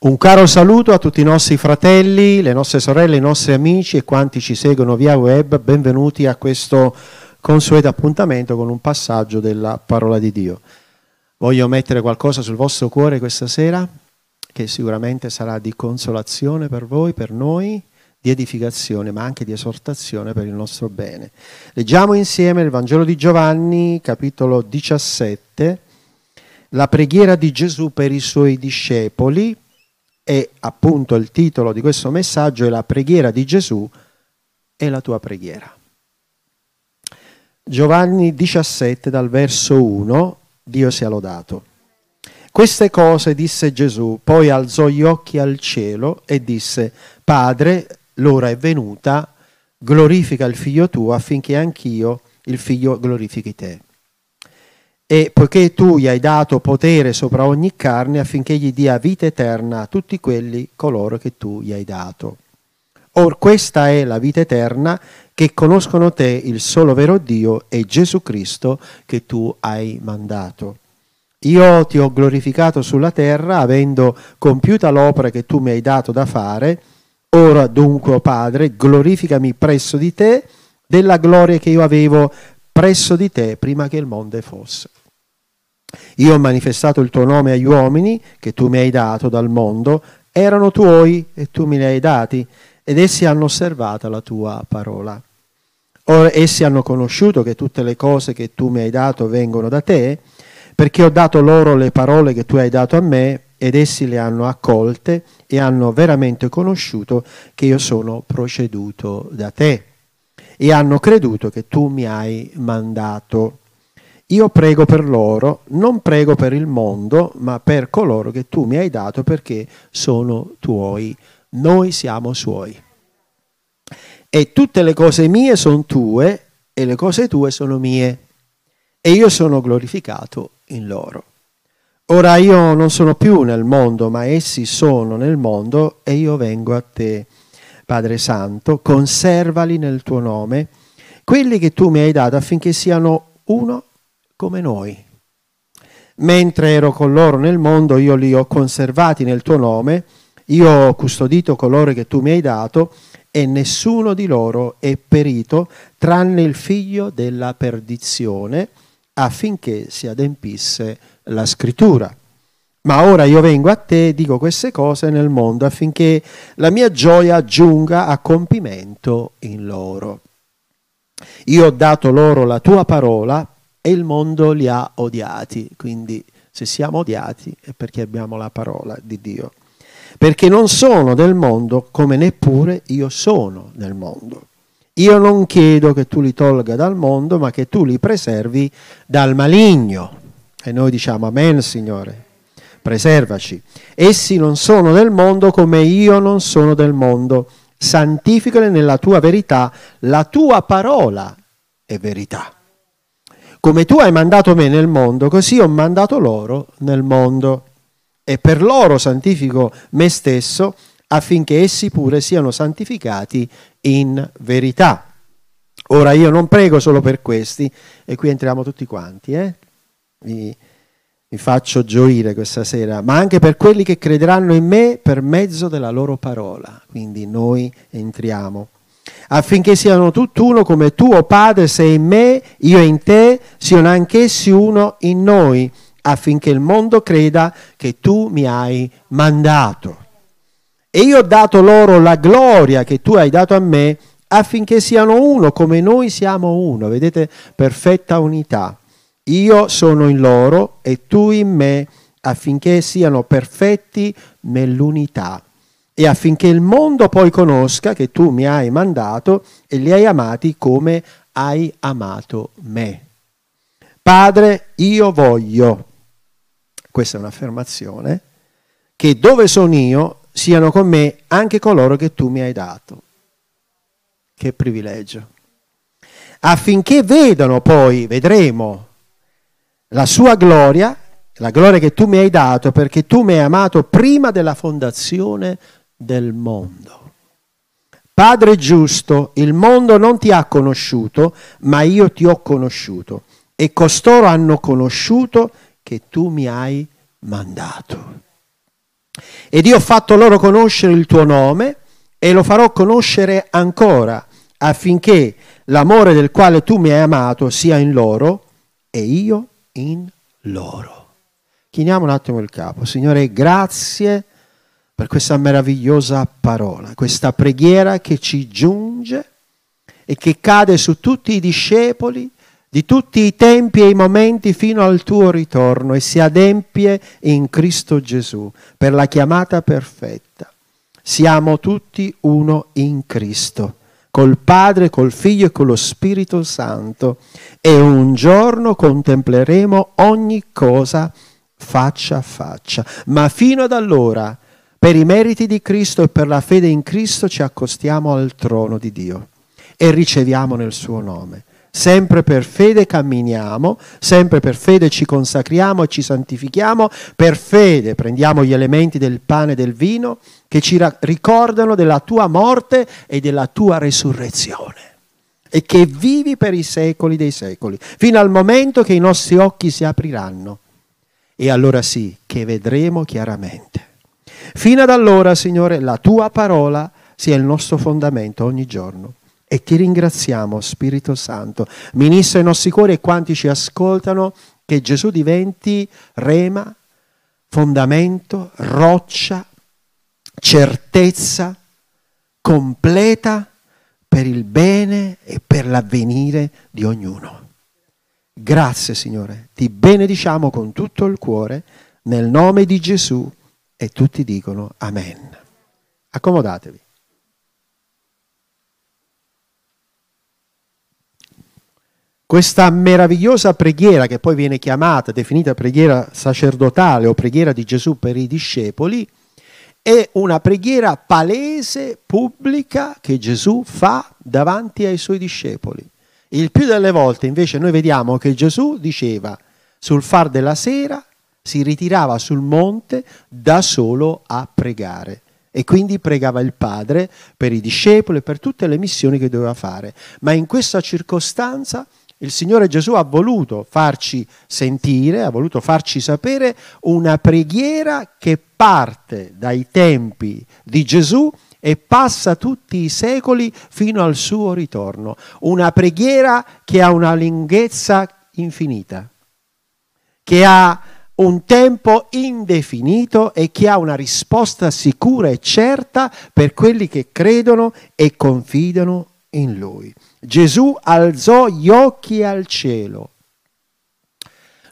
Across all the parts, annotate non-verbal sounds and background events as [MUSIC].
Un caro saluto a tutti i nostri fratelli, le nostre sorelle, i nostri amici e quanti ci seguono via web. Benvenuti a questo consueto appuntamento con un passaggio della parola di Dio. Voglio mettere qualcosa sul vostro cuore questa sera, che sicuramente sarà di consolazione per voi, per noi, di edificazione, ma anche di esortazione per il nostro bene. Leggiamo insieme il Vangelo di Giovanni, capitolo 17, la preghiera di Gesù per i suoi discepoli e appunto il titolo di questo messaggio è la preghiera di Gesù e la tua preghiera. Giovanni 17 dal verso 1, Dio sia lodato. Queste cose disse Gesù, poi alzò gli occhi al cielo e disse, Padre, l'ora è venuta, glorifica il figlio tuo affinché anch'io, il figlio, glorifichi te e poiché tu gli hai dato potere sopra ogni carne affinché gli dia vita eterna a tutti quelli coloro che tu gli hai dato. Or questa è la vita eterna, che conoscono te, il solo vero Dio, e Gesù Cristo che tu hai mandato. Io ti ho glorificato sulla terra, avendo compiuta l'opera che tu mi hai dato da fare. Ora dunque, oh Padre, glorificami presso di te della gloria che io avevo presso di te prima che il mondo fosse. Io ho manifestato il tuo nome agli uomini che tu mi hai dato dal mondo, erano tuoi e tu me li hai dati, ed essi hanno osservato la tua parola. Ora essi hanno conosciuto che tutte le cose che tu mi hai dato vengono da te, perché ho dato loro le parole che tu hai dato a me, ed essi le hanno accolte e hanno veramente conosciuto che io sono proceduto da te, e hanno creduto che tu mi hai mandato. Io prego per loro, non prego per il mondo, ma per coloro che tu mi hai dato perché sono tuoi. Noi siamo suoi. E tutte le cose mie sono tue e le cose tue sono mie. E io sono glorificato in loro. Ora io non sono più nel mondo, ma essi sono nel mondo e io vengo a te. Padre Santo, conservali nel tuo nome, quelli che tu mi hai dato affinché siano uno come noi. Mentre ero con loro nel mondo, io li ho conservati nel tuo nome, io ho custodito coloro che tu mi hai dato, e nessuno di loro è perito, tranne il figlio della perdizione, affinché si adempisse la scrittura. Ma ora io vengo a te e dico queste cose nel mondo affinché la mia gioia giunga a compimento in loro. Io ho dato loro la tua parola e il mondo li ha odiati. Quindi se siamo odiati è perché abbiamo la parola di Dio. Perché non sono del mondo come neppure io sono nel mondo. Io non chiedo che tu li tolga dal mondo, ma che tu li preservi dal maligno. E noi diciamo Amen, Signore. Preservaci. Essi non sono del mondo come io non sono del mondo. Santificali nella tua verità. La tua parola è verità. Come tu hai mandato me nel mondo, così ho mandato loro nel mondo. E per loro santifico me stesso affinché essi pure siano santificati in verità. Ora io non prego solo per questi, e qui entriamo tutti quanti, eh? mi, mi faccio gioire questa sera, ma anche per quelli che crederanno in me per mezzo della loro parola. Quindi noi entriamo affinché siano tutt'uno come tu, o Padre, sei in me, io in te, siano anch'essi uno in noi, affinché il mondo creda che tu mi hai mandato. E io ho dato loro la gloria che tu hai dato a me, affinché siano uno come noi siamo uno. Vedete, perfetta unità. Io sono in loro e tu in me, affinché siano perfetti nell'unità e affinché il mondo poi conosca che tu mi hai mandato e li hai amati come hai amato me. Padre, io voglio, questa è un'affermazione, che dove sono io siano con me anche coloro che tu mi hai dato. Che privilegio. Affinché vedano poi, vedremo, la sua gloria, la gloria che tu mi hai dato, perché tu mi hai amato prima della fondazione del mondo. Padre giusto, il mondo non ti ha conosciuto, ma io ti ho conosciuto e costoro hanno conosciuto che tu mi hai mandato. Ed io ho fatto loro conoscere il tuo nome e lo farò conoscere ancora, affinché l'amore del quale tu mi hai amato sia in loro e io in loro. Chiniamo un attimo il capo. Signore, grazie per questa meravigliosa parola, questa preghiera che ci giunge e che cade su tutti i discepoli di tutti i tempi e i momenti fino al tuo ritorno e si adempie in Cristo Gesù per la chiamata perfetta. Siamo tutti uno in Cristo, col Padre, col Figlio e con lo Spirito Santo e un giorno contempleremo ogni cosa faccia a faccia. Ma fino ad allora, per i meriti di Cristo e per la fede in Cristo, ci accostiamo al trono di Dio e riceviamo nel suo nome. Sempre per fede camminiamo, sempre per fede ci consacriamo e ci santifichiamo, per fede prendiamo gli elementi del pane e del vino che ci ricordano della tua morte e della tua resurrezione e che vivi per i secoli dei secoli, fino al momento che i nostri occhi si apriranno e allora sì che vedremo chiaramente. Fino ad allora, Signore, la tua parola sia il nostro fondamento ogni giorno. E ti ringraziamo, Spirito Santo. Ministra i nostri cuori e quanti ci ascoltano, che Gesù diventi rema, fondamento, roccia, certezza completa per il bene e per l'avvenire di ognuno. Grazie Signore, ti benediciamo con tutto il cuore, nel nome di Gesù e tutti dicono Amen. Accomodatevi. Questa meravigliosa preghiera, che poi viene chiamata, definita preghiera sacerdotale o preghiera di Gesù per i discepoli, è una preghiera palese, pubblica, che Gesù fa davanti ai suoi discepoli. Il più delle volte invece noi vediamo che Gesù diceva sul far della sera si ritirava sul monte da solo a pregare e quindi pregava il Padre per i discepoli e per tutte le missioni che doveva fare. Ma in questa circostanza il Signore Gesù ha voluto farci sentire, ha voluto farci sapere una preghiera che parte dai tempi di Gesù e passa tutti i secoli fino al suo ritorno. Una preghiera che ha una lunghezza infinita, che ha un tempo indefinito e che ha una risposta sicura e certa per quelli che credono e confidano in Lui. Gesù alzò gli occhi al cielo.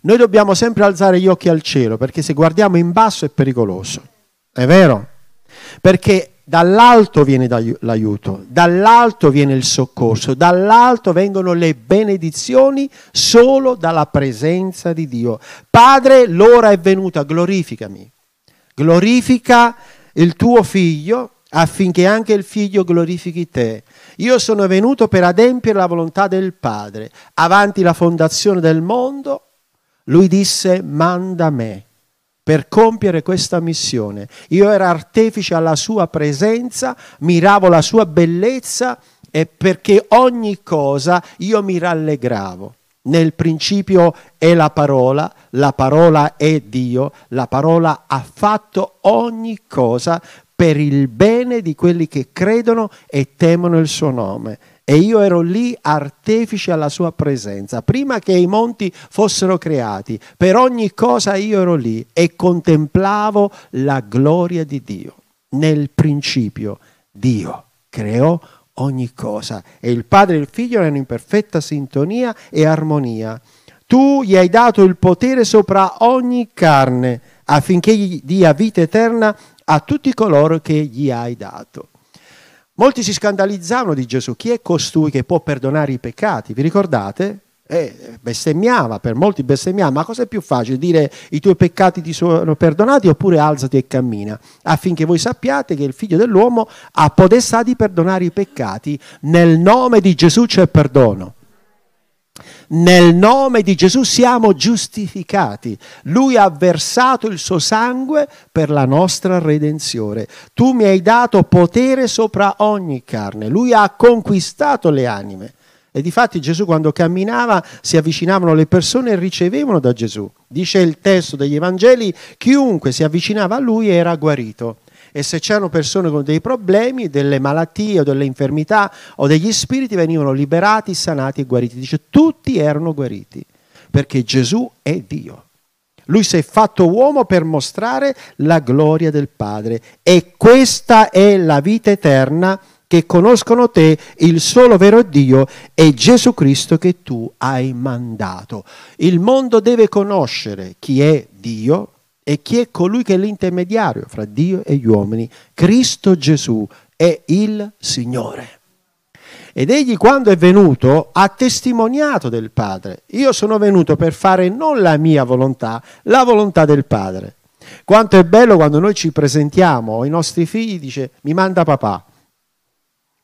Noi dobbiamo sempre alzare gli occhi al cielo perché se guardiamo in basso è pericoloso. È vero? Perché dall'alto viene l'aiuto, dall'alto viene il soccorso, dall'alto vengono le benedizioni solo dalla presenza di Dio. Padre, l'ora è venuta, glorificami. Glorifica il tuo figlio affinché anche il figlio glorifichi te. Io sono venuto per adempiere la volontà del Padre. Avanti la fondazione del mondo, lui disse, manda me per compiere questa missione. Io ero artefice alla sua presenza, miravo la sua bellezza e perché ogni cosa io mi rallegravo. Nel principio è la parola, la parola è Dio, la parola ha fatto ogni cosa per il bene di quelli che credono e temono il suo nome. E io ero lì artefice alla sua presenza. Prima che i monti fossero creati, per ogni cosa io ero lì e contemplavo la gloria di Dio. Nel principio Dio creò ogni cosa e il Padre e il Figlio erano in perfetta sintonia e armonia. Tu gli hai dato il potere sopra ogni carne affinché gli dia vita eterna a tutti coloro che gli hai dato. Molti si scandalizzavano di Gesù. Chi è costui che può perdonare i peccati? Vi ricordate? Eh, bestemmiava, per molti bestemmiava, ma cosa è più facile dire i tuoi peccati ti sono perdonati oppure alzati e cammina, affinché voi sappiate che il figlio dell'uomo ha potestà di perdonare i peccati, nel nome di Gesù c'è perdono. Nel nome di Gesù siamo giustificati. Lui ha versato il suo sangue per la nostra redenzione. Tu mi hai dato potere sopra ogni carne. Lui ha conquistato le anime. E difatti Gesù quando camminava si avvicinavano le persone e ricevevano da Gesù. Dice il testo degli Evangeli, chiunque si avvicinava a lui era guarito. E se c'erano persone con dei problemi, delle malattie o delle infermità o degli spiriti, venivano liberati, sanati e guariti. Dice tutti erano guariti, perché Gesù è Dio. Lui si è fatto uomo per mostrare la gloria del Padre. E questa è la vita eterna che conoscono te, il solo vero Dio, e Gesù Cristo che tu hai mandato. Il mondo deve conoscere chi è Dio e chi è colui che è l'intermediario fra Dio e gli uomini. Cristo Gesù è il Signore. Ed egli quando è venuto ha testimoniato del Padre. Io sono venuto per fare non la mia volontà, la volontà del Padre. Quanto è bello quando noi ci presentiamo ai nostri figli, dice mi manda papà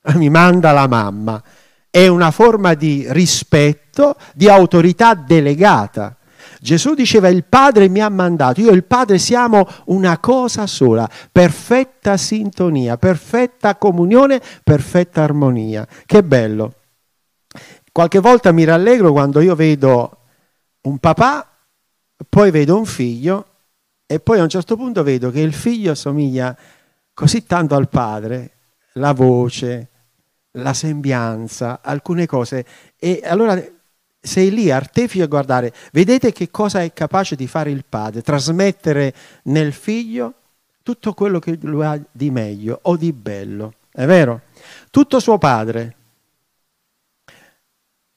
[LAUGHS] mi manda la mamma. È una forma di rispetto, di autorità delegata. Gesù diceva il Padre mi ha mandato, io e il Padre siamo una cosa sola, perfetta sintonia, perfetta comunione, perfetta armonia. Che bello. Qualche volta mi rallegro quando io vedo un papà, poi vedo un figlio e poi a un certo punto vedo che il figlio somiglia così tanto al padre, la voce, la sembianza, alcune cose. E allora sei lì artefice a guardare, vedete che cosa è capace di fare il padre, trasmettere nel figlio tutto quello che lui ha di meglio o di bello, è vero? Tutto suo padre,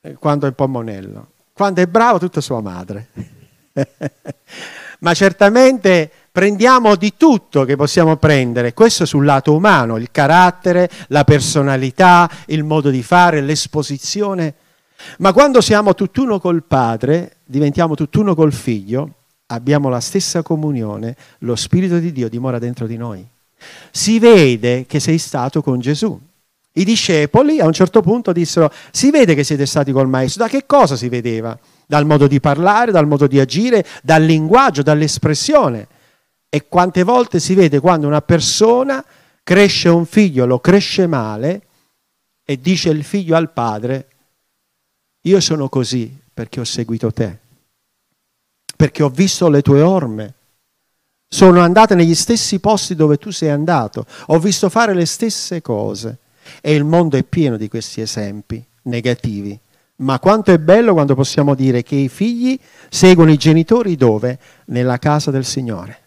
eh, quando è un po' monello, quando è bravo tutta sua madre. [LAUGHS] Ma certamente prendiamo di tutto che possiamo prendere, questo sul lato umano, il carattere, la personalità, il modo di fare, l'esposizione. Ma quando siamo tutt'uno col Padre, diventiamo tutt'uno col Figlio, abbiamo la stessa comunione, lo Spirito di Dio dimora dentro di noi. Si vede che sei stato con Gesù. I discepoli a un certo punto dissero, si vede che siete stati col Maestro. Da che cosa si vedeva? Dal modo di parlare, dal modo di agire, dal linguaggio, dall'espressione. E quante volte si vede quando una persona cresce un figlio, lo cresce male e dice il figlio al padre, io sono così perché ho seguito te, perché ho visto le tue orme, sono andate negli stessi posti dove tu sei andato, ho visto fare le stesse cose e il mondo è pieno di questi esempi negativi. Ma quanto è bello quando possiamo dire che i figli seguono i genitori dove? Nella casa del Signore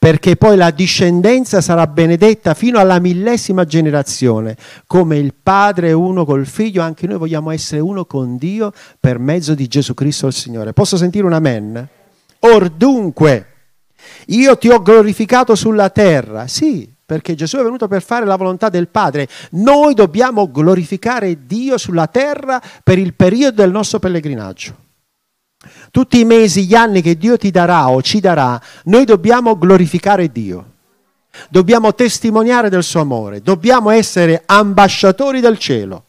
perché poi la discendenza sarà benedetta fino alla millesima generazione. Come il Padre è uno col Figlio, anche noi vogliamo essere uno con Dio per mezzo di Gesù Cristo il Signore. Posso sentire un amen? Or dunque, io ti ho glorificato sulla terra. Sì, perché Gesù è venuto per fare la volontà del Padre. Noi dobbiamo glorificare Dio sulla terra per il periodo del nostro pellegrinaggio. Tutti i mesi, gli anni che Dio ti darà o ci darà, noi dobbiamo glorificare Dio. Dobbiamo testimoniare del suo amore, dobbiamo essere ambasciatori del cielo.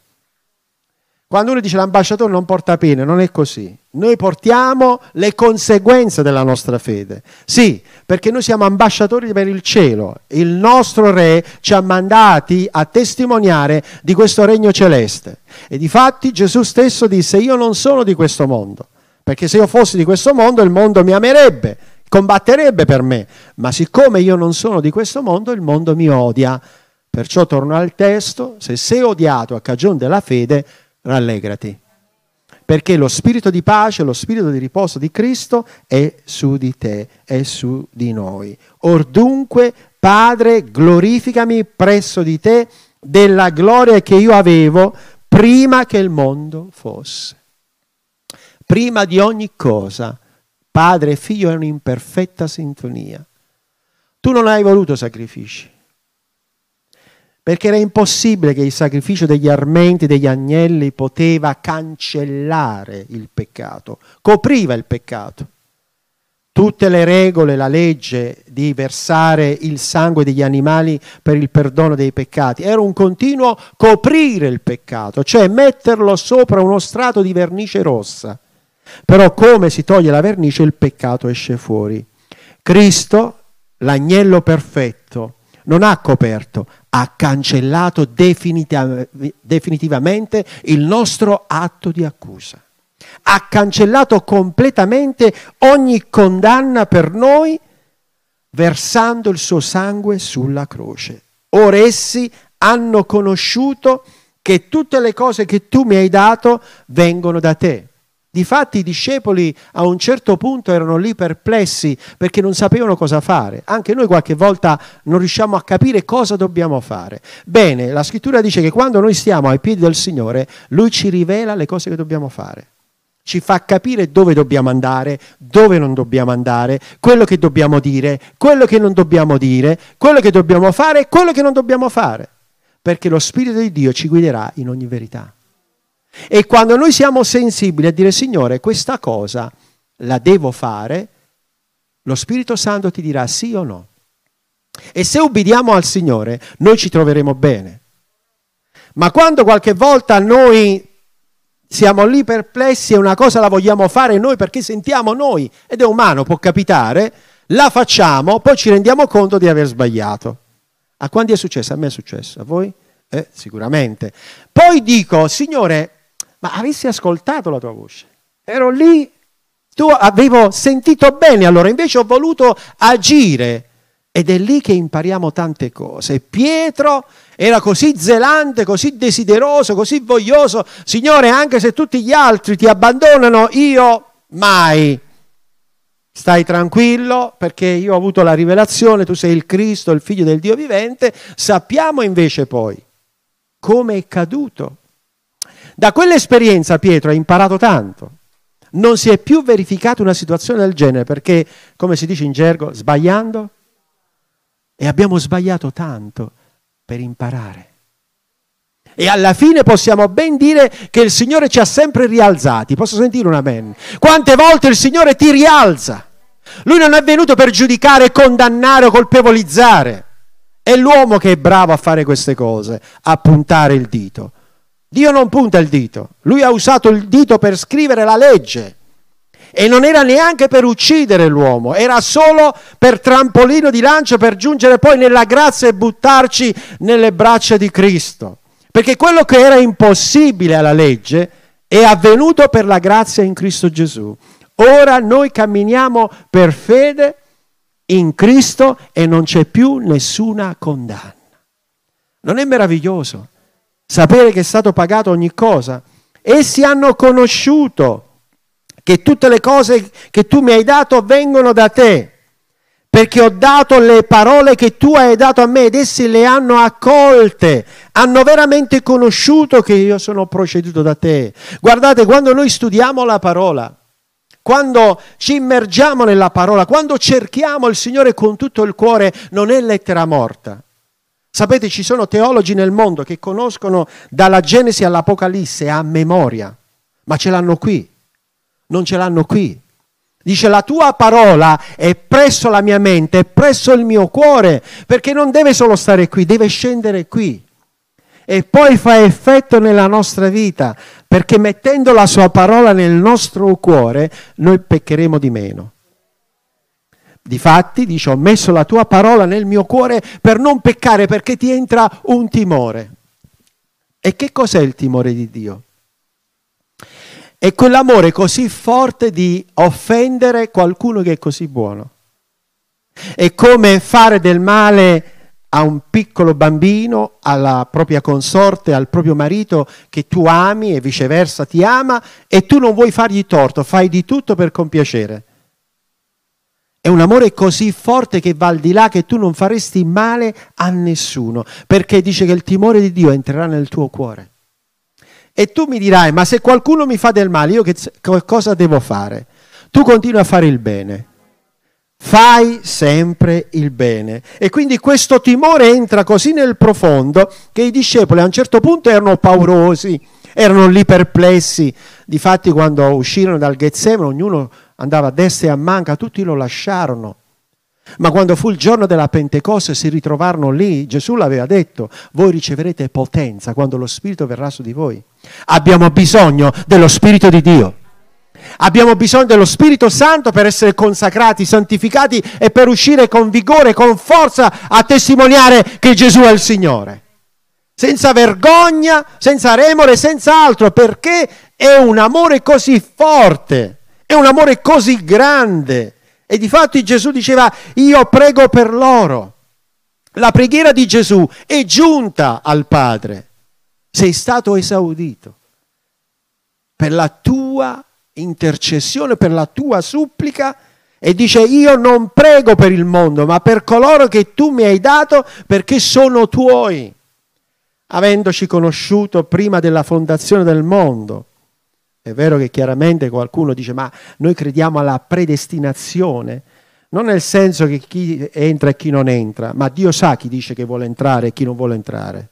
Quando uno dice l'ambasciatore non porta pene, non è così. Noi portiamo le conseguenze della nostra fede. Sì, perché noi siamo ambasciatori per il cielo. Il nostro Re ci ha mandati a testimoniare di questo regno celeste. E difatti Gesù stesso disse, io non sono di questo mondo perché se io fossi di questo mondo, il mondo mi amerebbe, combatterebbe per me. Ma siccome io non sono di questo mondo, il mondo mi odia. Perciò torno al testo, se sei odiato a cagione della fede, rallegrati. Perché lo spirito di pace, lo spirito di riposo di Cristo è su di te, è su di noi. Or dunque, Padre, glorificami presso di te della gloria che io avevo prima che il mondo fosse prima di ogni cosa, padre e figlio erano in perfetta sintonia. Tu non hai voluto sacrifici, perché era impossibile che il sacrificio degli armenti, degli agnelli, poteva cancellare il peccato, copriva il peccato. Tutte le regole, la legge di versare il sangue degli animali per il perdono dei peccati, era un continuo coprire il peccato, cioè metterlo sopra uno strato di vernice rossa però come si toglie la vernice il peccato esce fuori. Cristo, l'agnello perfetto, non ha coperto, ha cancellato definitivamente il nostro atto di accusa. Ha cancellato completamente ogni condanna per noi versando il suo sangue sulla croce. Ora essi hanno conosciuto che tutte le cose che tu mi hai dato vengono da te. Difatti i discepoli a un certo punto erano lì perplessi perché non sapevano cosa fare. Anche noi qualche volta non riusciamo a capire cosa dobbiamo fare. Bene, la scrittura dice che quando noi stiamo ai piedi del Signore, Lui ci rivela le cose che dobbiamo fare. Ci fa capire dove dobbiamo andare, dove non dobbiamo andare, quello che dobbiamo dire, quello che non dobbiamo dire, quello che dobbiamo fare e quello che non dobbiamo fare. Perché lo Spirito di Dio ci guiderà in ogni verità. E quando noi siamo sensibili a dire Signore, questa cosa la devo fare, lo Spirito Santo ti dirà sì o no. E se ubbidiamo al Signore, noi ci troveremo bene. Ma quando qualche volta noi siamo lì perplessi e una cosa la vogliamo fare noi perché sentiamo noi, ed è umano, può capitare, la facciamo, poi ci rendiamo conto di aver sbagliato. A quanti è successo? A me è successo, a voi? Eh, sicuramente. Poi dico, Signore, ma avessi ascoltato la tua voce. Ero lì, tu avevo sentito bene, allora invece ho voluto agire. Ed è lì che impariamo tante cose. Pietro era così zelante, così desideroso, così voglioso. Signore, anche se tutti gli altri ti abbandonano, io mai. Stai tranquillo perché io ho avuto la rivelazione, tu sei il Cristo, il figlio del Dio vivente. Sappiamo invece poi come è caduto da quell'esperienza Pietro ha imparato tanto. Non si è più verificata una situazione del genere perché, come si dice in gergo, sbagliando, e abbiamo sbagliato tanto per imparare. E alla fine possiamo ben dire che il Signore ci ha sempre rialzati. Posso sentire un amen? Quante volte il Signore ti rialza? Lui non è venuto per giudicare, condannare o colpevolizzare. È l'uomo che è bravo a fare queste cose, a puntare il dito. Dio non punta il dito, lui ha usato il dito per scrivere la legge e non era neanche per uccidere l'uomo, era solo per trampolino di lancio per giungere poi nella grazia e buttarci nelle braccia di Cristo. Perché quello che era impossibile alla legge è avvenuto per la grazia in Cristo Gesù. Ora noi camminiamo per fede in Cristo e non c'è più nessuna condanna. Non è meraviglioso? Sapere che è stato pagato ogni cosa. Essi hanno conosciuto che tutte le cose che tu mi hai dato vengono da te, perché ho dato le parole che tu hai dato a me ed essi le hanno accolte, hanno veramente conosciuto che io sono proceduto da te. Guardate, quando noi studiamo la parola, quando ci immergiamo nella parola, quando cerchiamo il Signore con tutto il cuore, non è lettera morta, Sapete, ci sono teologi nel mondo che conoscono dalla Genesi all'Apocalisse a memoria, ma ce l'hanno qui, non ce l'hanno qui. Dice la tua parola è presso la mia mente, è presso il mio cuore, perché non deve solo stare qui, deve scendere qui. E poi fa effetto nella nostra vita, perché mettendo la sua parola nel nostro cuore noi peccheremo di meno. Difatti, dice, ho messo la tua parola nel mio cuore per non peccare, perché ti entra un timore. E che cos'è il timore di Dio? È quell'amore così forte di offendere qualcuno che è così buono. È come fare del male a un piccolo bambino, alla propria consorte, al proprio marito che tu ami e viceversa ti ama e tu non vuoi fargli torto, fai di tutto per compiacere. È un amore così forte che va al di là che tu non faresti male a nessuno, perché dice che il timore di Dio entrerà nel tuo cuore. E tu mi dirai, ma se qualcuno mi fa del male, io che cosa devo fare? Tu continui a fare il bene. Fai sempre il bene. E quindi questo timore entra così nel profondo che i discepoli a un certo punto erano paurosi, erano lì perplessi. Difatti quando uscirono dal Getsemane ognuno andava a destra e a manca, tutti lo lasciarono. Ma quando fu il giorno della Pentecoste si ritrovarono lì, Gesù l'aveva detto, voi riceverete potenza quando lo Spirito verrà su di voi. Abbiamo bisogno dello Spirito di Dio. Abbiamo bisogno dello Spirito Santo per essere consacrati, santificati e per uscire con vigore, con forza a testimoniare che Gesù è il Signore. Senza vergogna, senza remore, senza altro, perché è un amore così forte, è un amore così grande. E difatti Gesù diceva, io prego per loro. La preghiera di Gesù è giunta al Padre. Sei stato esaudito per la tua intercessione, per la tua supplica e dice io non prego per il mondo, ma per coloro che tu mi hai dato perché sono tuoi, avendoci conosciuto prima della fondazione del mondo. È vero che chiaramente qualcuno dice ma noi crediamo alla predestinazione, non nel senso che chi entra e chi non entra, ma Dio sa chi dice che vuole entrare e chi non vuole entrare.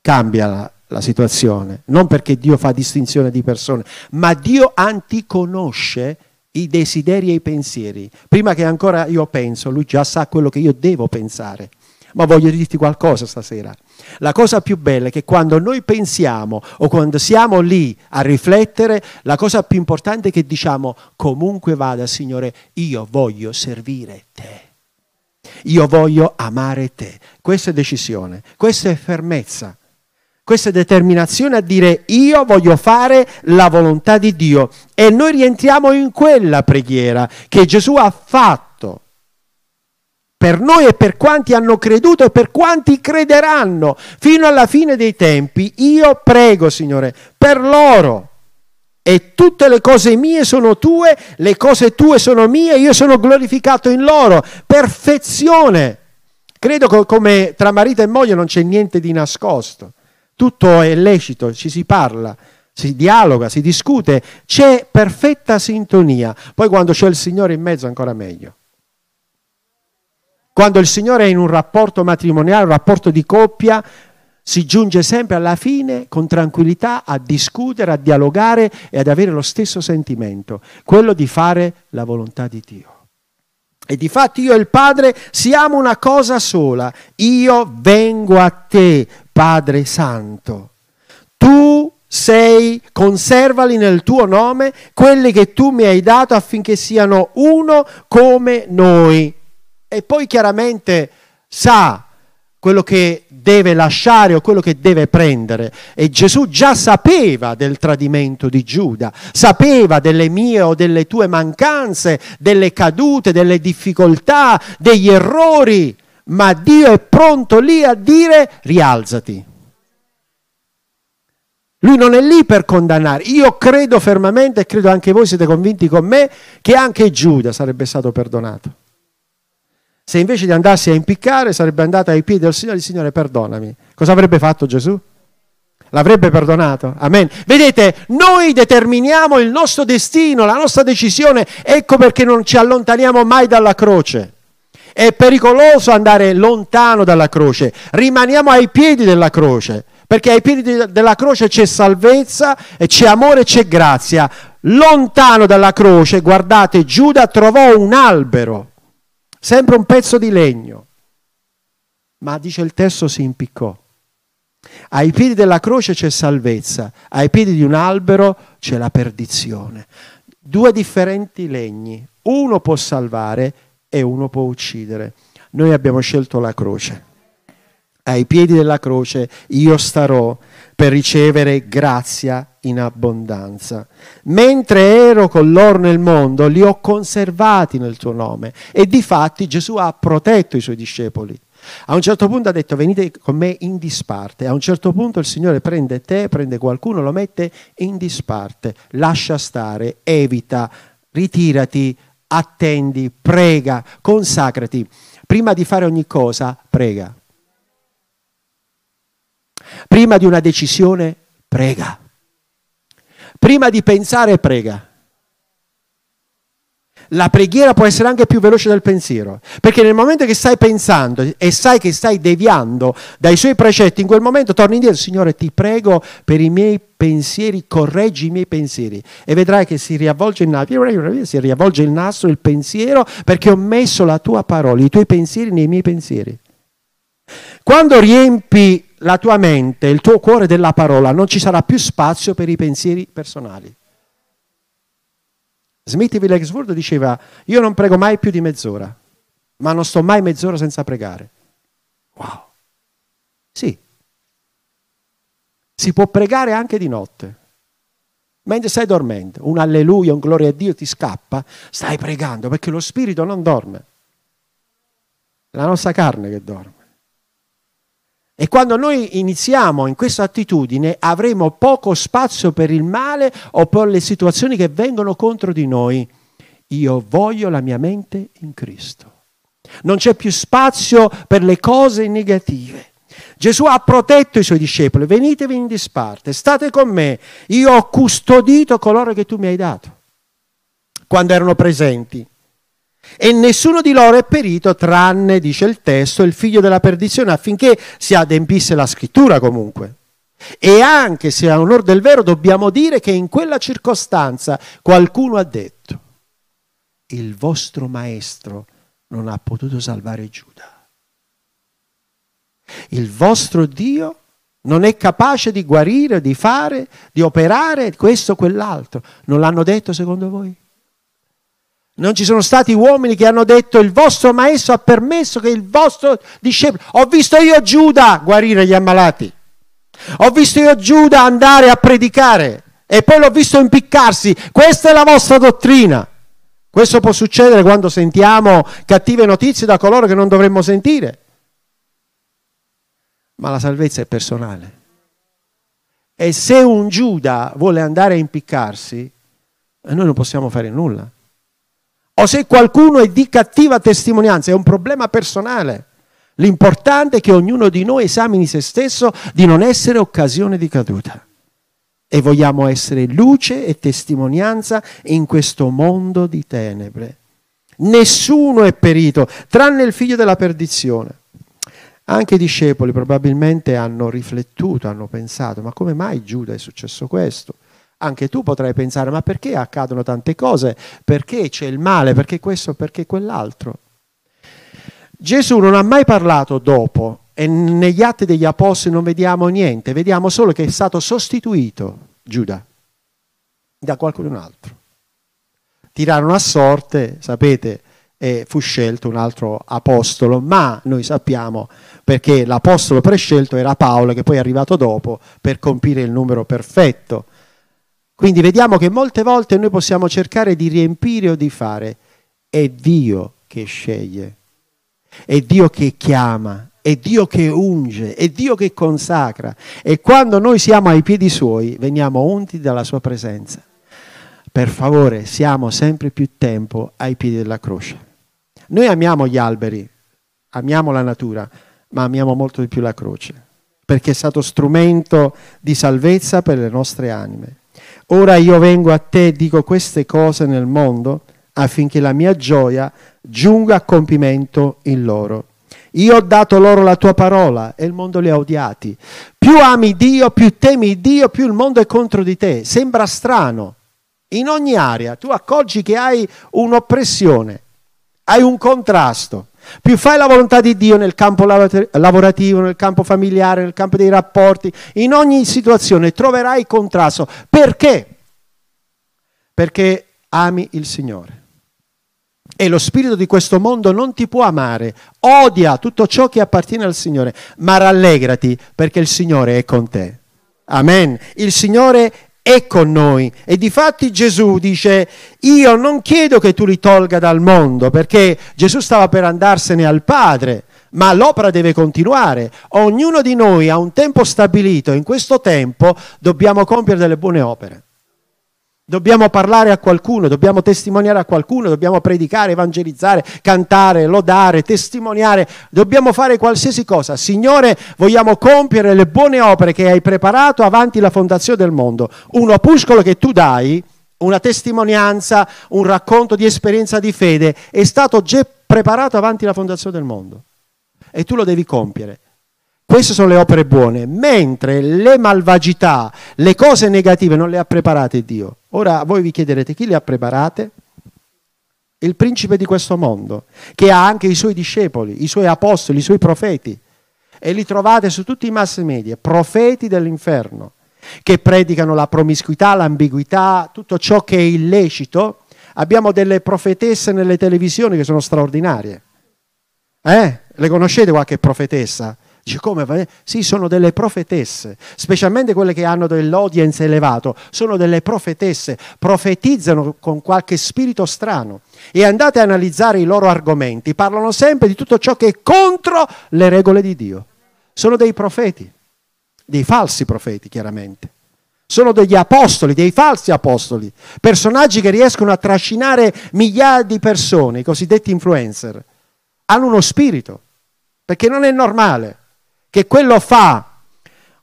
Cambia la, la situazione, non perché Dio fa distinzione di persone, ma Dio anticonosce i desideri e i pensieri. Prima che ancora io penso, lui già sa quello che io devo pensare. Ma voglio dirti qualcosa stasera. La cosa più bella è che quando noi pensiamo o quando siamo lì a riflettere, la cosa più importante è che diciamo comunque vada, Signore, io voglio servire te. Io voglio amare te. Questa è decisione, questa è fermezza questa determinazione a dire io voglio fare la volontà di Dio e noi rientriamo in quella preghiera che Gesù ha fatto per noi e per quanti hanno creduto e per quanti crederanno fino alla fine dei tempi. Io prego, Signore, per loro. E tutte le cose mie sono tue, le cose tue sono mie, io sono glorificato in loro. Perfezione. Credo che come tra marito e moglie non c'è niente di nascosto tutto è lecito, ci si parla, si dialoga, si discute, c'è perfetta sintonia. Poi quando c'è il Signore in mezzo ancora meglio. Quando il Signore è in un rapporto matrimoniale, un rapporto di coppia, si giunge sempre alla fine con tranquillità a discutere, a dialogare e ad avere lo stesso sentimento, quello di fare la volontà di Dio. E di fatto io e il Padre siamo una cosa sola. Io vengo a te Padre Santo. Tu sei, conservali nel tuo nome, quelli che tu mi hai dato affinché siano uno come noi. E poi chiaramente sa quello che deve lasciare o quello che deve prendere. E Gesù già sapeva del tradimento di Giuda, sapeva delle mie o delle tue mancanze, delle cadute, delle difficoltà, degli errori ma Dio è pronto lì a dire rialzati. Lui non è lì per condannare. Io credo fermamente, e credo anche voi siete convinti con me, che anche Giuda sarebbe stato perdonato. Se invece di andarsi a impiccare sarebbe andato ai piedi del Signore, il Signore perdonami. Cosa avrebbe fatto Gesù? L'avrebbe perdonato. Amen. Vedete, noi determiniamo il nostro destino, la nostra decisione. Ecco perché non ci allontaniamo mai dalla croce. È pericoloso andare lontano dalla croce, rimaniamo ai piedi della croce, perché ai piedi della croce c'è salvezza, c'è amore, c'è grazia. Lontano dalla croce, guardate, Giuda trovò un albero, sempre un pezzo di legno, ma dice il testo si impiccò. Ai piedi della croce c'è salvezza, ai piedi di un albero c'è la perdizione. Due differenti legni, uno può salvare e uno può uccidere. Noi abbiamo scelto la croce. Ai piedi della croce io starò per ricevere grazia in abbondanza. Mentre ero con loro nel mondo, li ho conservati nel tuo nome. E di fatti Gesù ha protetto i suoi discepoli. A un certo punto ha detto venite con me in disparte. A un certo punto il Signore prende te, prende qualcuno, lo mette in disparte. Lascia stare, evita, ritirati, attendi, prega, consacrati. Prima di fare ogni cosa, prega. Prima di una decisione, prega. Prima di pensare, prega. La preghiera può essere anche più veloce del pensiero, perché nel momento che stai pensando e sai che stai deviando dai suoi precetti, in quel momento torni indietro, Signore ti prego per i miei pensieri, correggi i miei pensieri e vedrai che si riavvolge il nastro, si riavvolge il nastro, il pensiero, perché ho messo la tua parola, i tuoi pensieri nei miei pensieri. Quando riempi la tua mente, il tuo cuore della parola, non ci sarà più spazio per i pensieri personali. Smith Wigglesworth diceva, io non prego mai più di mezz'ora, ma non sto mai mezz'ora senza pregare. Wow. Sì. Si può pregare anche di notte. Mentre stai dormendo, un alleluia, un gloria a Dio ti scappa, stai pregando perché lo spirito non dorme. È la nostra carne che dorme. E quando noi iniziamo in questa attitudine avremo poco spazio per il male o per le situazioni che vengono contro di noi. Io voglio la mia mente in Cristo. Non c'è più spazio per le cose negative. Gesù ha protetto i suoi discepoli, venitevi in disparte, state con me, io ho custodito coloro che tu mi hai dato, quando erano presenti. E nessuno di loro è perito, tranne, dice il testo, il figlio della perdizione, affinché si adempisse la scrittura comunque. E anche se a onore del vero dobbiamo dire che in quella circostanza qualcuno ha detto, il vostro maestro non ha potuto salvare Giuda. Il vostro Dio non è capace di guarire, di fare, di operare questo o quell'altro. Non l'hanno detto secondo voi? Non ci sono stati uomini che hanno detto il vostro maestro ha permesso che il vostro discepolo... Ho visto io Giuda guarire gli ammalati. Ho visto io Giuda andare a predicare e poi l'ho visto impiccarsi. Questa è la vostra dottrina. Questo può succedere quando sentiamo cattive notizie da coloro che non dovremmo sentire. Ma la salvezza è personale. E se un Giuda vuole andare a impiccarsi, noi non possiamo fare nulla o se qualcuno è di cattiva testimonianza, è un problema personale. L'importante è che ognuno di noi esamini se stesso di non essere occasione di caduta. E vogliamo essere luce e testimonianza in questo mondo di tenebre. Nessuno è perito, tranne il figlio della perdizione. Anche i discepoli probabilmente hanno riflettuto, hanno pensato, ma come mai Giuda è successo questo? Anche tu potrai pensare, ma perché accadono tante cose? Perché c'è il male? Perché questo? Perché quell'altro? Gesù non ha mai parlato dopo e negli atti degli apostoli non vediamo niente, vediamo solo che è stato sostituito Giuda da qualcun altro. Tirarono a sorte, sapete, e fu scelto un altro apostolo, ma noi sappiamo perché l'apostolo prescelto era Paolo che poi è arrivato dopo per compire il numero perfetto quindi vediamo che molte volte noi possiamo cercare di riempire o di fare. È Dio che sceglie, è Dio che chiama, è Dio che unge, è Dio che consacra. E quando noi siamo ai piedi suoi, veniamo unti dalla sua presenza. Per favore, siamo sempre più tempo ai piedi della croce. Noi amiamo gli alberi, amiamo la natura, ma amiamo molto di più la croce, perché è stato strumento di salvezza per le nostre anime. Ora io vengo a te e dico queste cose nel mondo affinché la mia gioia giunga a compimento in loro. Io ho dato loro la tua parola e il mondo li ha odiati. Più ami Dio, più temi Dio, più il mondo è contro di te. Sembra strano. In ogni area tu accorgi che hai un'oppressione, hai un contrasto. Più fai la volontà di Dio nel campo lavorativo, nel campo familiare, nel campo dei rapporti, in ogni situazione troverai contrasto. Perché? Perché ami il Signore. E lo spirito di questo mondo non ti può amare, odia tutto ciò che appartiene al Signore, ma rallegrati perché il Signore è con te. Amen. Il Signore è con noi. E difatti Gesù dice, io non chiedo che tu li tolga dal mondo, perché Gesù stava per andarsene al Padre, ma l'opera deve continuare. Ognuno di noi ha un tempo stabilito, in questo tempo dobbiamo compiere delle buone opere. Dobbiamo parlare a qualcuno, dobbiamo testimoniare a qualcuno, dobbiamo predicare, evangelizzare, cantare, lodare, testimoniare, dobbiamo fare qualsiasi cosa. Signore, vogliamo compiere le buone opere che hai preparato avanti la fondazione del mondo. Un opuscolo che tu dai, una testimonianza, un racconto di esperienza di fede, è stato già preparato avanti la fondazione del mondo. E tu lo devi compiere. Queste sono le opere buone, mentre le malvagità, le cose negative non le ha preparate Dio. Ora voi vi chiederete chi le ha preparate? Il principe di questo mondo, che ha anche i suoi discepoli, i suoi apostoli, i suoi profeti. E li trovate su tutti i mass media, profeti dell'inferno, che predicano la promiscuità, l'ambiguità, tutto ciò che è illecito, Abbiamo delle profetesse nelle televisioni che sono straordinarie. Eh? Le conoscete qualche profetessa? Dice come? Sì, sono delle profetesse, specialmente quelle che hanno dell'audience elevato, sono delle profetesse, profetizzano con qualche spirito strano e andate a analizzare i loro argomenti, parlano sempre di tutto ciò che è contro le regole di Dio. Sono dei profeti, dei falsi profeti chiaramente. Sono degli apostoli, dei falsi apostoli, personaggi che riescono a trascinare migliaia di persone, i cosiddetti influencer. Hanno uno spirito, perché non è normale che quello fa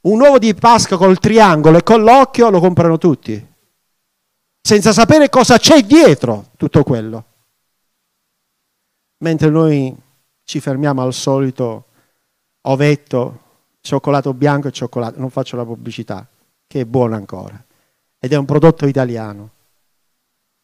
un uovo di Pasqua col triangolo e con l'occhio lo comprano tutti, senza sapere cosa c'è dietro tutto quello. Mentre noi ci fermiamo al solito ovetto, cioccolato bianco e cioccolato, non faccio la pubblicità, che è buono ancora, ed è un prodotto italiano.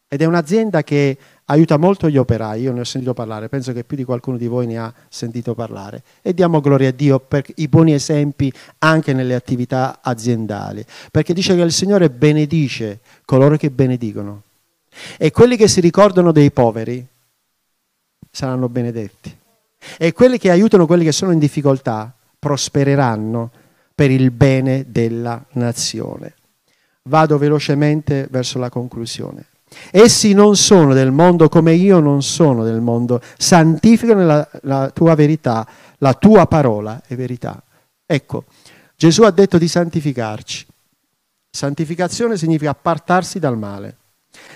Ed è un'azienda che aiuta molto gli operai, io ne ho sentito parlare, penso che più di qualcuno di voi ne ha sentito parlare e diamo gloria a Dio per i buoni esempi anche nelle attività aziendali, perché dice che il Signore benedice coloro che benedicono e quelli che si ricordano dei poveri saranno benedetti e quelli che aiutano quelli che sono in difficoltà prospereranno per il bene della nazione. Vado velocemente verso la conclusione. Essi non sono del mondo come io non sono del mondo. Santificano la, la tua verità, la tua parola è verità. Ecco, Gesù ha detto di santificarci. Santificazione significa appartarsi dal male.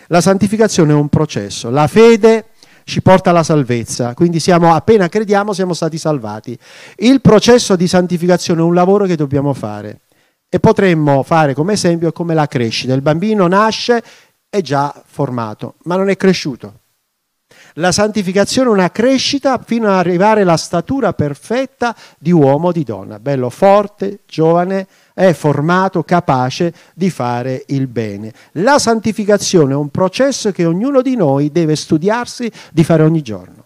La santificazione è un processo. La fede ci porta alla salvezza, quindi siamo, appena crediamo siamo stati salvati. Il processo di santificazione è un lavoro che dobbiamo fare e potremmo fare come esempio come la crescita. Il bambino nasce è già formato, ma non è cresciuto. La santificazione è una crescita fino ad arrivare alla statura perfetta di uomo o di donna, bello forte, giovane, è formato, capace di fare il bene. La santificazione è un processo che ognuno di noi deve studiarsi di fare ogni giorno.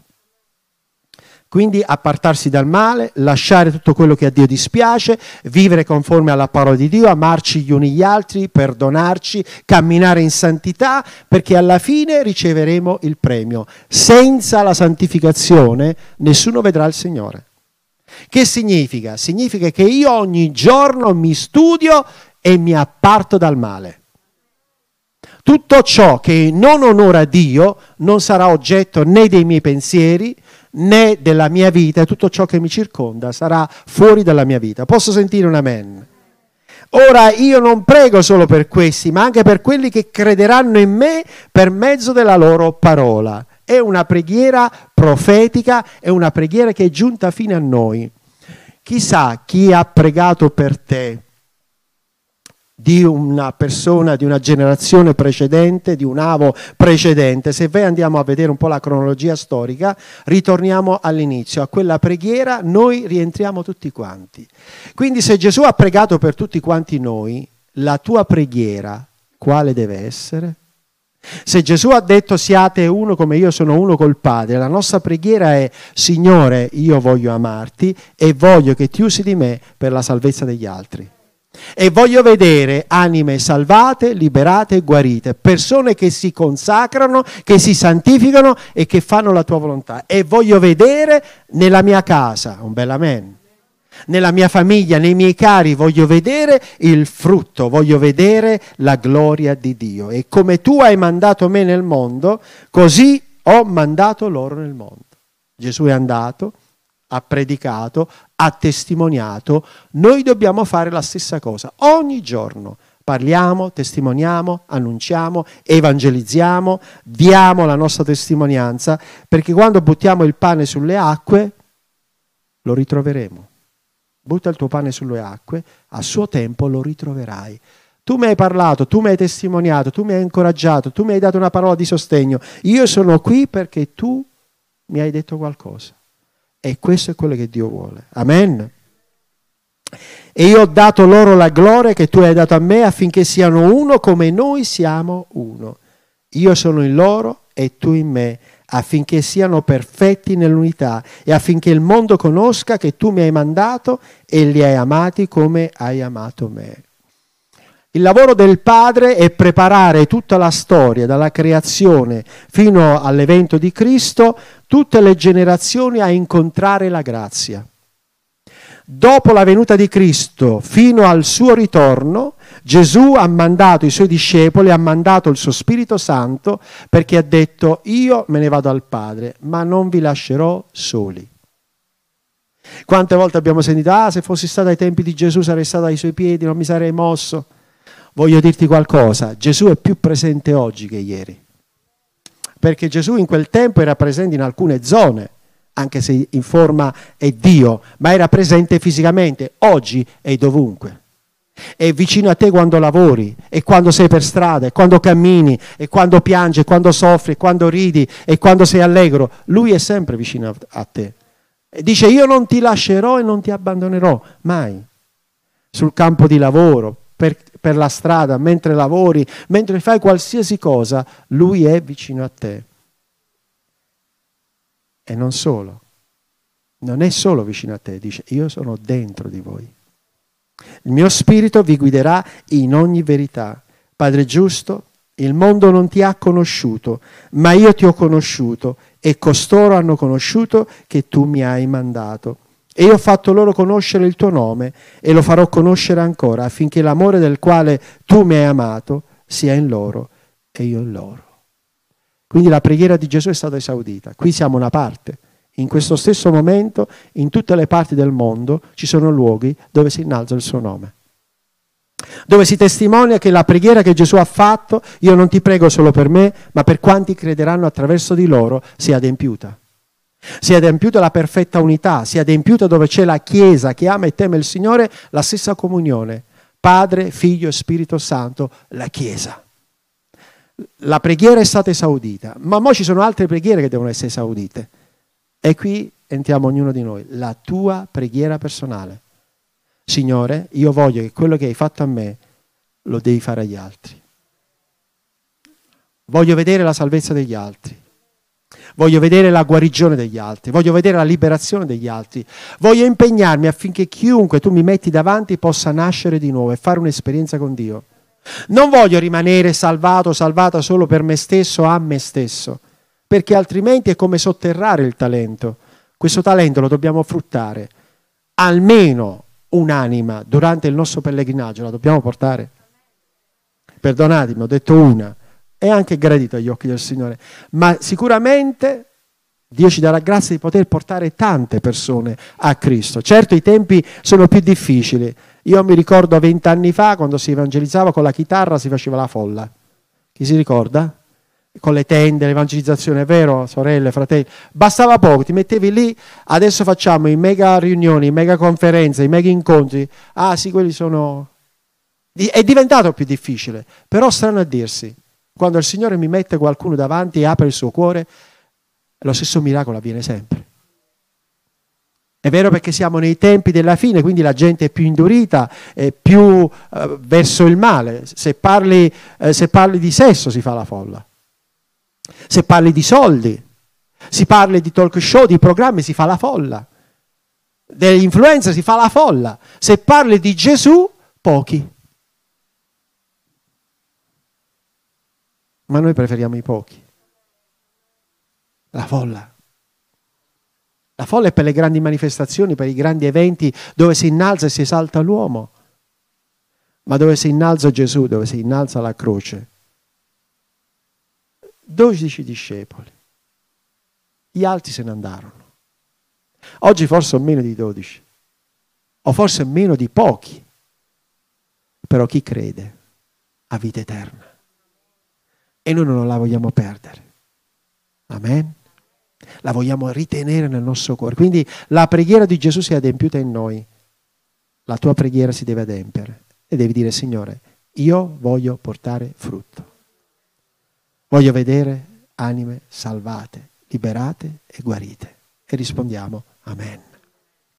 Quindi appartarsi dal male, lasciare tutto quello che a Dio dispiace, vivere conforme alla parola di Dio, amarci gli uni gli altri, perdonarci, camminare in santità, perché alla fine riceveremo il premio. Senza la santificazione nessuno vedrà il Signore. Che significa? Significa che io ogni giorno mi studio e mi apparto dal male. Tutto ciò che non onora Dio non sarà oggetto né dei miei pensieri, né della mia vita e tutto ciò che mi circonda sarà fuori dalla mia vita. Posso sentire un amen? Ora io non prego solo per questi, ma anche per quelli che crederanno in me per mezzo della loro parola. È una preghiera profetica, è una preghiera che è giunta fino a noi. Chissà chi ha pregato per te di una persona di una generazione precedente, di un avo precedente. Se voi andiamo a vedere un po' la cronologia storica, ritorniamo all'inizio, a quella preghiera noi rientriamo tutti quanti. Quindi se Gesù ha pregato per tutti quanti noi, la tua preghiera quale deve essere? Se Gesù ha detto siate uno come io sono uno col Padre, la nostra preghiera è Signore, io voglio amarti e voglio che ti usi di me per la salvezza degli altri. E voglio vedere anime salvate, liberate e guarite, persone che si consacrano, che si santificano e che fanno la tua volontà. E voglio vedere nella mia casa, un bel amen, nella mia famiglia, nei miei cari, voglio vedere il frutto, voglio vedere la gloria di Dio. E come tu hai mandato me nel mondo, così ho mandato loro nel mondo. Gesù è andato, ha predicato, ha testimoniato, noi dobbiamo fare la stessa cosa ogni giorno. Parliamo, testimoniamo, annunciamo, evangelizziamo, diamo la nostra testimonianza, perché quando buttiamo il pane sulle acque, lo ritroveremo. Butta il tuo pane sulle acque, a suo tempo lo ritroverai. Tu mi hai parlato, tu mi hai testimoniato, tu mi hai incoraggiato, tu mi hai dato una parola di sostegno. Io sono qui perché tu mi hai detto qualcosa. E questo è quello che Dio vuole. Amen. E io ho dato loro la gloria che tu hai dato a me affinché siano uno come noi siamo uno. Io sono in loro e tu in me, affinché siano perfetti nell'unità e affinché il mondo conosca che tu mi hai mandato e li hai amati come hai amato me. Il lavoro del Padre è preparare tutta la storia, dalla creazione fino all'evento di Cristo, tutte le generazioni a incontrare la grazia. Dopo la venuta di Cristo fino al suo ritorno, Gesù ha mandato i suoi discepoli, ha mandato il suo Spirito Santo perché ha detto io me ne vado al Padre, ma non vi lascerò soli. Quante volte abbiamo sentito, ah se fossi stato ai tempi di Gesù sarei stato ai suoi piedi, non mi sarei mosso. Voglio dirti qualcosa, Gesù è più presente oggi che ieri, perché Gesù in quel tempo era presente in alcune zone, anche se in forma è Dio, ma era presente fisicamente, oggi è dovunque. È vicino a te quando lavori, e quando sei per strada, e quando cammini, e quando piangi, e quando soffri, e quando ridi, e quando sei allegro. Lui è sempre vicino a te. E dice io non ti lascerò e non ti abbandonerò, mai. Sul campo di lavoro, per, per la strada, mentre lavori, mentre fai qualsiasi cosa, Lui è vicino a te. E non solo, non è solo vicino a te, dice io sono dentro di voi. Il mio spirito vi guiderà in ogni verità. Padre giusto, il mondo non ti ha conosciuto, ma io ti ho conosciuto e costoro hanno conosciuto che tu mi hai mandato. E io ho fatto loro conoscere il tuo nome e lo farò conoscere ancora, affinché l'amore del quale tu mi hai amato sia in loro e io in loro. Quindi la preghiera di Gesù è stata esaudita. Qui siamo una parte. In questo stesso momento, in tutte le parti del mondo, ci sono luoghi dove si innalza il suo nome. Dove si testimonia che la preghiera che Gesù ha fatto, io non ti prego solo per me, ma per quanti crederanno attraverso di loro, sia adempiuta. Si è adempiuta la perfetta unità, si è adempiuta dove c'è la Chiesa che ama e teme il Signore, la stessa comunione. Padre, Figlio e Spirito Santo, la Chiesa. La preghiera è stata esaudita, ma ora ci sono altre preghiere che devono essere esaudite. E qui entriamo ognuno di noi, la tua preghiera personale. Signore, io voglio che quello che hai fatto a me lo devi fare agli altri. Voglio vedere la salvezza degli altri voglio vedere la guarigione degli altri, voglio vedere la liberazione degli altri, voglio impegnarmi affinché chiunque tu mi metti davanti possa nascere di nuovo e fare un'esperienza con Dio. Non voglio rimanere salvato, salvata solo per me stesso, a me stesso, perché altrimenti è come sotterrare il talento. Questo talento lo dobbiamo fruttare. Almeno un'anima durante il nostro pellegrinaggio la dobbiamo portare. Perdonatemi, ho detto una è anche gradito agli occhi del Signore, ma sicuramente Dio ci darà grazia di poter portare tante persone a Cristo. Certo i tempi sono più difficili. Io mi ricordo vent'anni fa quando si evangelizzava con la chitarra si faceva la folla. Chi si ricorda? Con le tende, l'evangelizzazione, vero, sorelle, fratelli? Bastava poco, ti mettevi lì, adesso facciamo i mega riunioni, i mega conferenze, i mega incontri. Ah sì, quelli sono... È diventato più difficile, però strano a dirsi. Quando il Signore mi mette qualcuno davanti e apre il suo cuore, lo stesso miracolo avviene sempre. È vero perché siamo nei tempi della fine, quindi la gente è più indurita, è più eh, verso il male. Se parli, eh, se parli di sesso si fa la folla. Se parli di soldi, si parli di talk show, di programmi, si fa la folla. Degli influencer si fa la folla. Se parli di Gesù, pochi. Ma noi preferiamo i pochi. La folla. La folla è per le grandi manifestazioni, per i grandi eventi dove si innalza e si esalta l'uomo, ma dove si innalza Gesù, dove si innalza la croce. Dodici discepoli, gli altri se ne andarono. Oggi forse sono meno di dodici, o forse meno di pochi, però chi crede ha vita eterna e noi non la vogliamo perdere. Amen. La vogliamo ritenere nel nostro cuore. Quindi la preghiera di Gesù si è adempiuta in noi. La tua preghiera si deve adempiere e devi dire Signore, io voglio portare frutto. Voglio vedere anime salvate, liberate e guarite. E rispondiamo Amen.